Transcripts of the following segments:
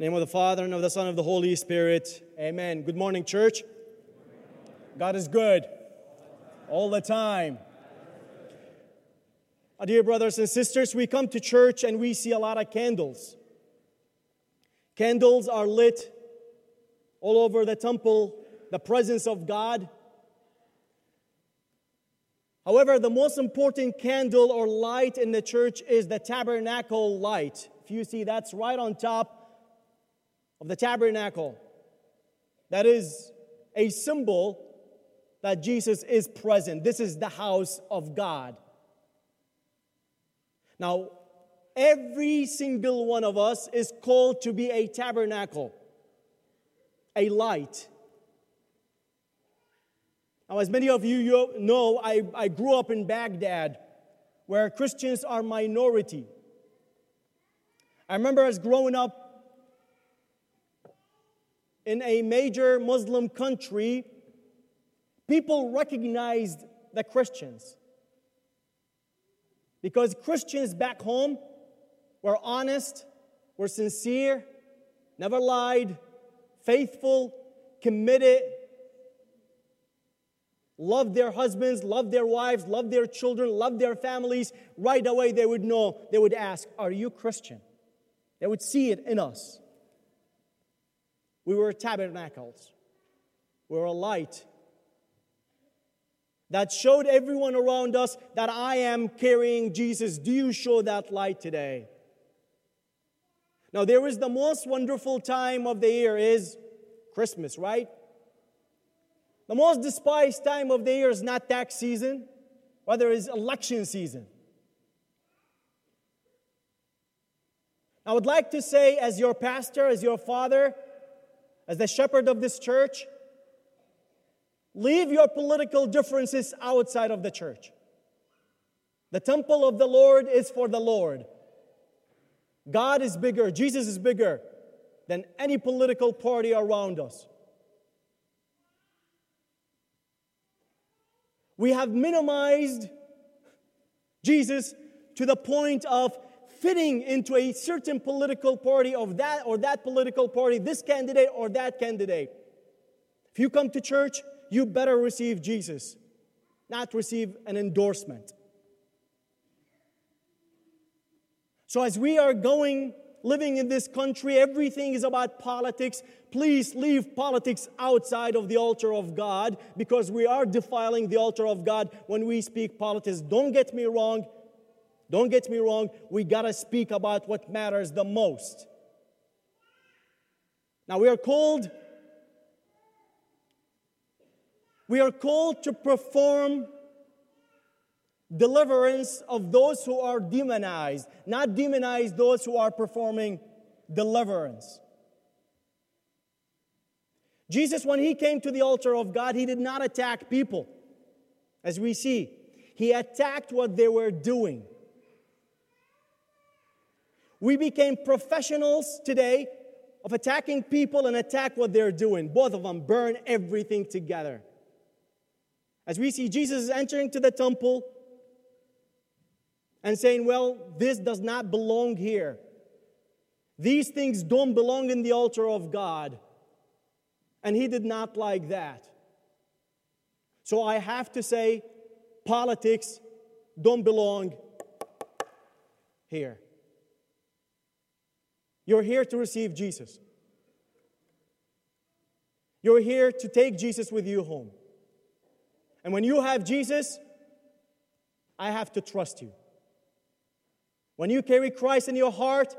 Name of the Father, and of the Son, and of the Holy Spirit. Amen. Good morning, church. God is good all the time. Our dear brothers and sisters, we come to church and we see a lot of candles. Candles are lit all over the temple, the presence of God. However, the most important candle or light in the church is the tabernacle light. If you see, that's right on top of the tabernacle. That is a symbol that Jesus is present. This is the house of God. Now, every single one of us is called to be a tabernacle, a light. Now, as many of you know, I, I grew up in Baghdad, where Christians are minority. I remember as growing up in a major Muslim country, people recognized the Christians. Because Christians back home were honest, were sincere, never lied, faithful, committed, loved their husbands, loved their wives, loved their children, loved their families. Right away, they would know, they would ask, Are you Christian? They would see it in us. We were tabernacles, we were a light that showed everyone around us that I am carrying Jesus. Do you show that light today? Now, there is the most wonderful time of the year is Christmas, right? The most despised time of the year is not tax season, rather is election season. I would like to say, as your pastor, as your father, as the shepherd of this church, Leave your political differences outside of the church. The temple of the Lord is for the Lord. God is bigger, Jesus is bigger than any political party around us. We have minimized Jesus to the point of fitting into a certain political party of that or that political party, this candidate or that candidate. If you come to church, you better receive Jesus, not receive an endorsement. So, as we are going, living in this country, everything is about politics. Please leave politics outside of the altar of God because we are defiling the altar of God when we speak politics. Don't get me wrong. Don't get me wrong. We got to speak about what matters the most. Now, we are called we are called to perform deliverance of those who are demonized, not demonize those who are performing deliverance. Jesus, when he came to the altar of God, he did not attack people, as we see. He attacked what they were doing. We became professionals today of attacking people and attack what they're doing. Both of them burn everything together. As we see Jesus entering to the temple and saying, Well, this does not belong here. These things don't belong in the altar of God. And he did not like that. So I have to say, politics don't belong here. You're here to receive Jesus. You're here to take Jesus with you home. And when you have Jesus, I have to trust you. When you carry Christ in your heart,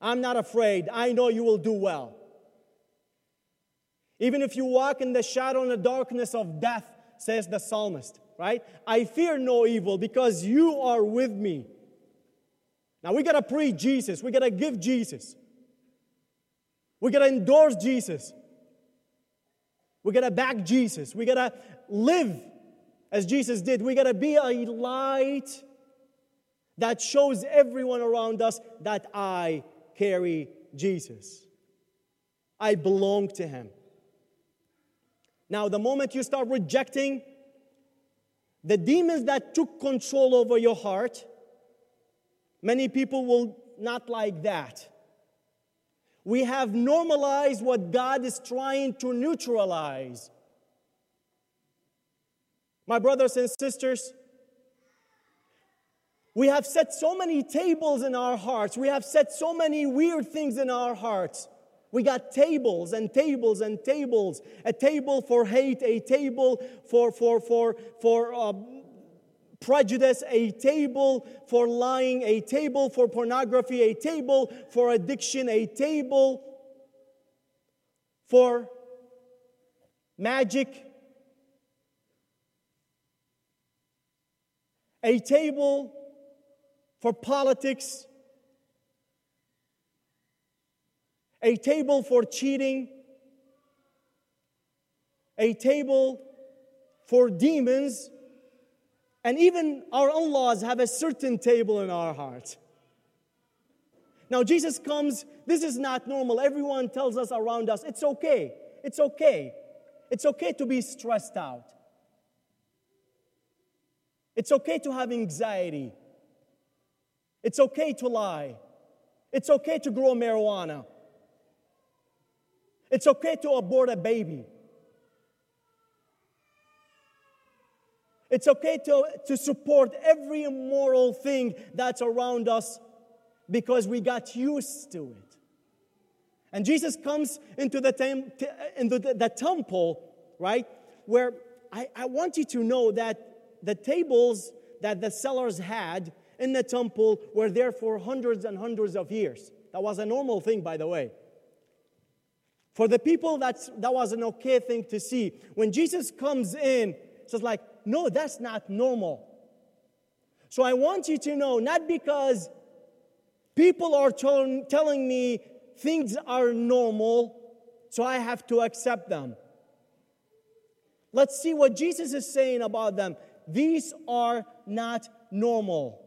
I'm not afraid. I know you will do well. Even if you walk in the shadow and the darkness of death, says the psalmist, right? I fear no evil because you are with me. Now we gotta preach Jesus, we gotta give Jesus, we gotta endorse Jesus. We gotta back Jesus. We gotta live as Jesus did. We gotta be a light that shows everyone around us that I carry Jesus. I belong to Him. Now, the moment you start rejecting the demons that took control over your heart, many people will not like that. We have normalized what God is trying to neutralize. My brothers and sisters, we have set so many tables in our hearts. We have set so many weird things in our hearts. We got tables and tables and tables. A table for hate, a table for, for, for, for uh, prejudice, a table for lying, a table for pornography, a table for addiction, a table for magic, a table for politics, a table for cheating, a table for demons, and even our own laws have a certain table in our heart. Now, Jesus comes, this is not normal. Everyone tells us around us, it's okay. It's okay. It's okay to be stressed out. It's okay to have anxiety. It's okay to lie. It's okay to grow marijuana. It's okay to abort a baby. It's okay to, to support every immoral thing that's around us because we got used to it. And Jesus comes into the, tem- into the, the temple, right? Where I, I want you to know that the tables that the sellers had in the temple were there for hundreds and hundreds of years. That was a normal thing, by the way. For the people, that's, that was an okay thing to see. When Jesus comes in, it's like, no, that's not normal. So I want you to know, not because people are telling me things are normal, so I have to accept them. Let's see what Jesus is saying about them. These are not normal.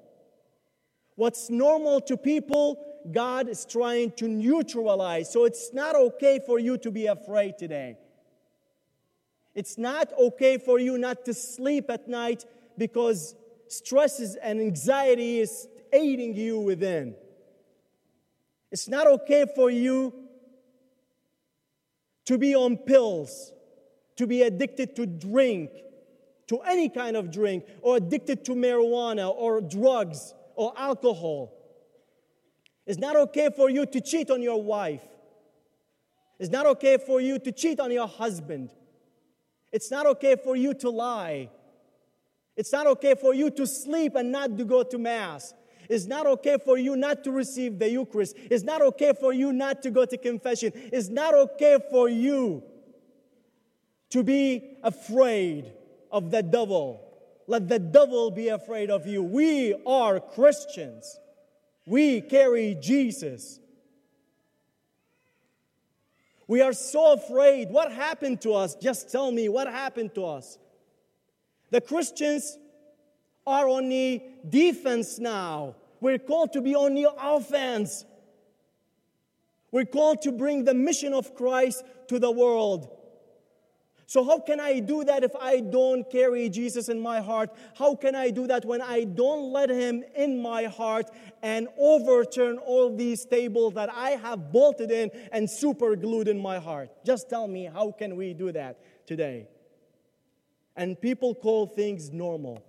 What's normal to people, God is trying to neutralize. So it's not okay for you to be afraid today. It's not okay for you not to sleep at night because stresses and anxiety is aiding you within. It's not okay for you to be on pills, to be addicted to drink, to any kind of drink, or addicted to marijuana or drugs or alcohol. It's not okay for you to cheat on your wife. It's not okay for you to cheat on your husband. It's not okay for you to lie. It's not okay for you to sleep and not to go to Mass. It's not okay for you not to receive the Eucharist. It's not okay for you not to go to confession. It's not okay for you to be afraid of the devil. Let the devil be afraid of you. We are Christians. We carry Jesus. We are so afraid. What happened to us? Just tell me what happened to us. The Christians are on the defense now. We're called to be on the offense. We're called to bring the mission of Christ to the world. So, how can I do that if I don't carry Jesus in my heart? How can I do that when I don't let Him in my heart and overturn all these tables that I have bolted in and super glued in my heart? Just tell me, how can we do that today? And people call things normal.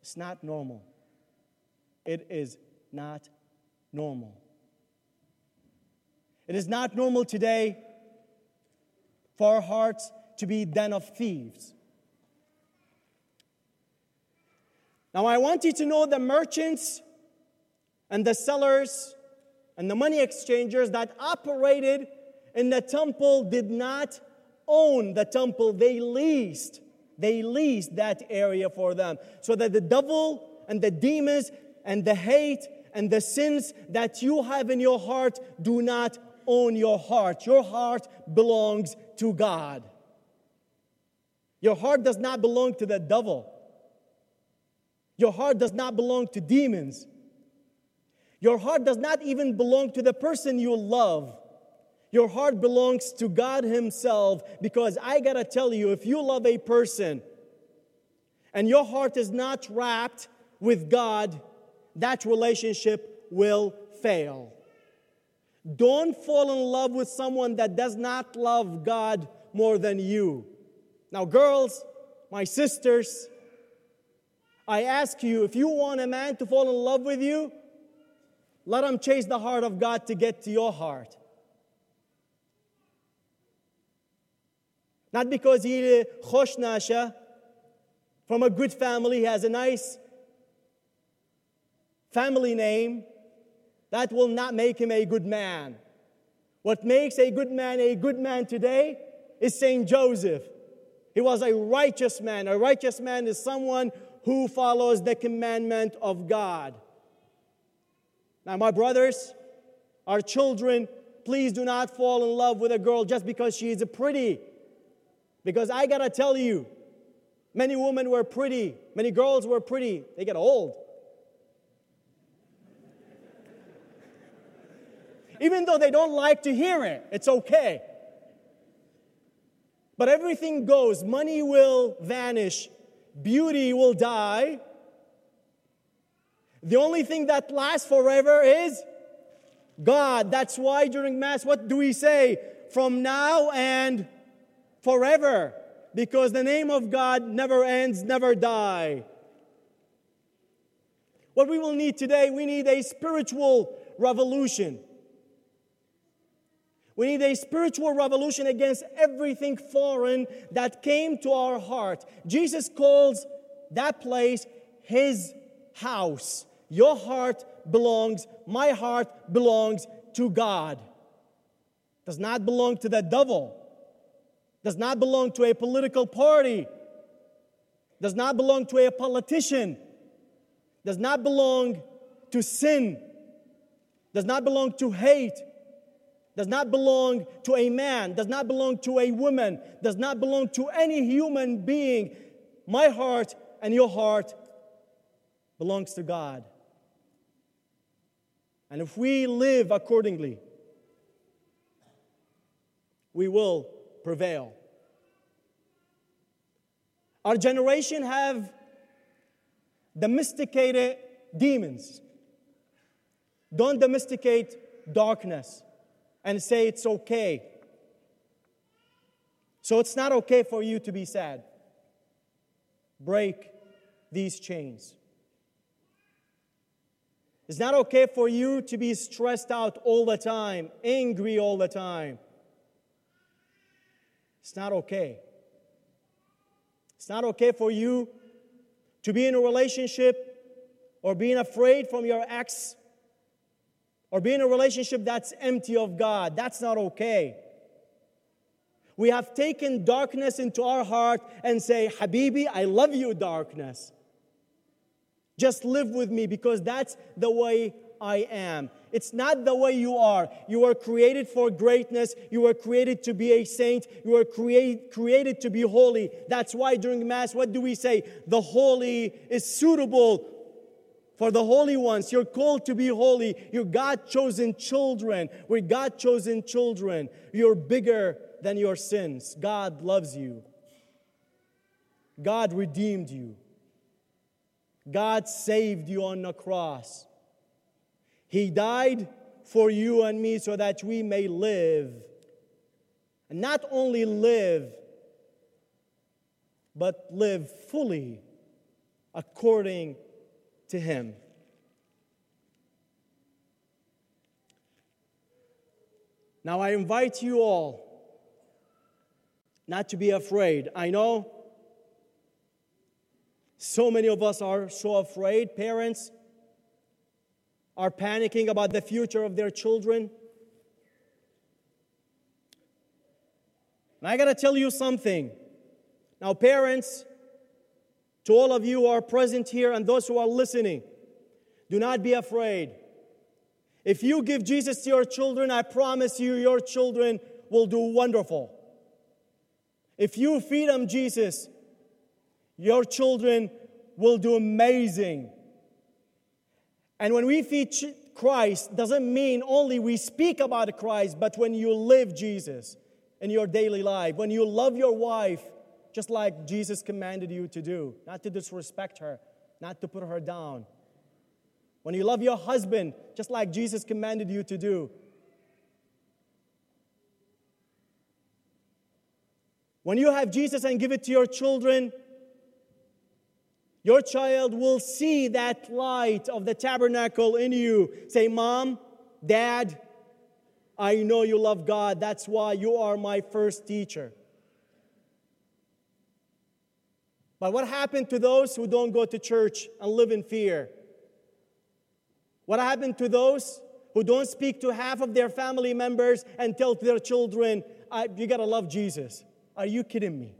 It's not normal. It is not normal. It is not normal today for our hearts to be den of thieves. Now, I want you to know the merchants and the sellers and the money exchangers that operated in the temple did not own the temple, they leased. They leased that area for them so that the devil and the demons and the hate and the sins that you have in your heart do not own your heart. Your heart belongs to God. Your heart does not belong to the devil. Your heart does not belong to demons. Your heart does not even belong to the person you love. Your heart belongs to God Himself because I gotta tell you, if you love a person and your heart is not wrapped with God, that relationship will fail. Don't fall in love with someone that does not love God more than you. Now, girls, my sisters, I ask you if you want a man to fall in love with you, let him chase the heart of God to get to your heart. Not because he uh, khoshnasha from a good family, he has a nice family name, that will not make him a good man. What makes a good man a good man today is Saint Joseph. He was a righteous man. A righteous man is someone who follows the commandment of God. Now, my brothers, our children, please do not fall in love with a girl just because she is pretty. Because I gotta tell you, many women were pretty, many girls were pretty. They get old. Even though they don't like to hear it, it's okay. But everything goes. Money will vanish, beauty will die. The only thing that lasts forever is God. That's why during Mass, what do we say? From now and forever. Because the name of God never ends, never die. What we will need today, we need a spiritual revolution. We need a spiritual revolution against everything foreign that came to our heart. Jesus calls that place his house. Your heart belongs, my heart belongs to God. Does not belong to the devil. Does not belong to a political party. Does not belong to a politician. Does not belong to sin. Does not belong to hate does not belong to a man, does not belong to a woman, does not belong to any human being. My heart and your heart belongs to God. And if we live accordingly, we will prevail. Our generation have domesticated demons. Don't domesticate darkness and say it's okay. So it's not okay for you to be sad. Break these chains. It's not okay for you to be stressed out all the time, angry all the time. It's not okay. It's not okay for you to be in a relationship or being afraid from your ex or be in a relationship that's empty of God. That's not okay. We have taken darkness into our heart and say, Habibi, I love you, darkness. Just live with me because that's the way I am. It's not the way you are. You were created for greatness. You were created to be a saint. You were create, created to be holy. That's why during Mass, what do we say? The holy is suitable for the holy ones. You're called to be holy. You're God chosen children. We're God chosen children. You're bigger than your sins. God loves you. God redeemed you. God saved you on the cross. He died for you and me so that we may live. And not only live, but live fully according to Him. Now, I invite you all not to be afraid. I know so many of us are so afraid. Parents are panicking about the future of their children. And I got to tell you something. Now, parents, to all of you who are present here and those who are listening, do not be afraid. If you give Jesus to your children, I promise you, your children will do wonderful. If you feed them Jesus, your children will do amazing. And when we feed Christ, doesn't mean only we speak about Christ, but when you live Jesus in your daily life, when you love your wife, just like Jesus commanded you to do, not to disrespect her, not to put her down. When you love your husband, just like Jesus commanded you to do. When you have Jesus and give it to your children, your child will see that light of the tabernacle in you. Say, Mom, Dad, I know you love God. That's why you are my first teacher. But what happened to those who don't go to church and live in fear? What happened to those who don't speak to half of their family members and tell their children, You gotta love Jesus? Are you kidding me?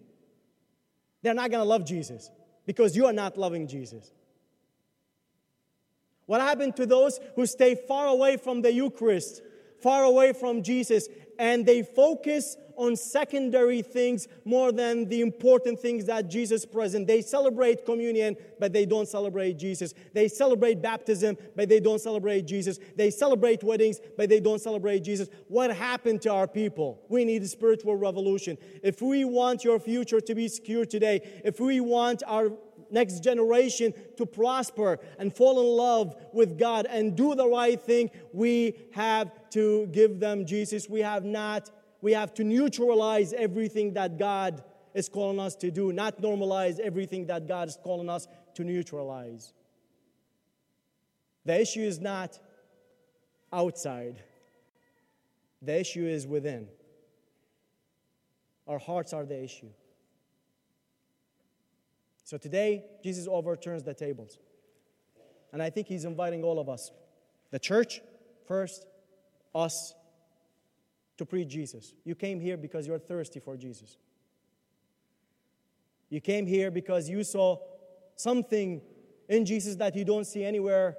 They're not gonna love Jesus because you are not loving Jesus. What happened to those who stay far away from the Eucharist, far away from Jesus, and they focus on secondary things more than the important things that Jesus present. They celebrate communion, but they don't celebrate Jesus. They celebrate baptism, but they don't celebrate Jesus. They celebrate weddings, but they don't celebrate Jesus. What happened to our people? We need a spiritual revolution. If we want your future to be secure today, if we want our next generation to prosper and fall in love with God and do the right thing, we have to give them Jesus. We have not we have to neutralize everything that God is calling us to do, not normalize everything that God is calling us to neutralize. The issue is not outside, the issue is within. Our hearts are the issue. So today, Jesus overturns the tables. And I think he's inviting all of us the church first, us to preach Jesus. You came here because you're thirsty for Jesus. You came here because you saw something in Jesus that you don't see anywhere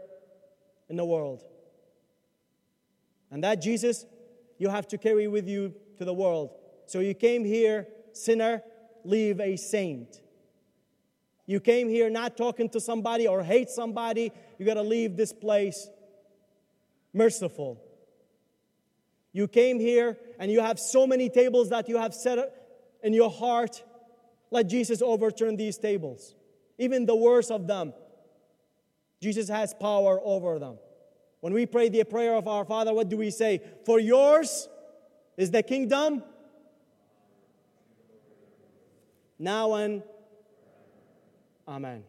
in the world. And that Jesus you have to carry with you to the world. So you came here, sinner, leave a saint. You came here not talking to somebody or hate somebody. You got to leave this place merciful. You came here and you have so many tables that you have set in your heart. Let Jesus overturn these tables, even the worst of them. Jesus has power over them. When we pray the prayer of our Father, what do we say? For yours is the kingdom, now and amen.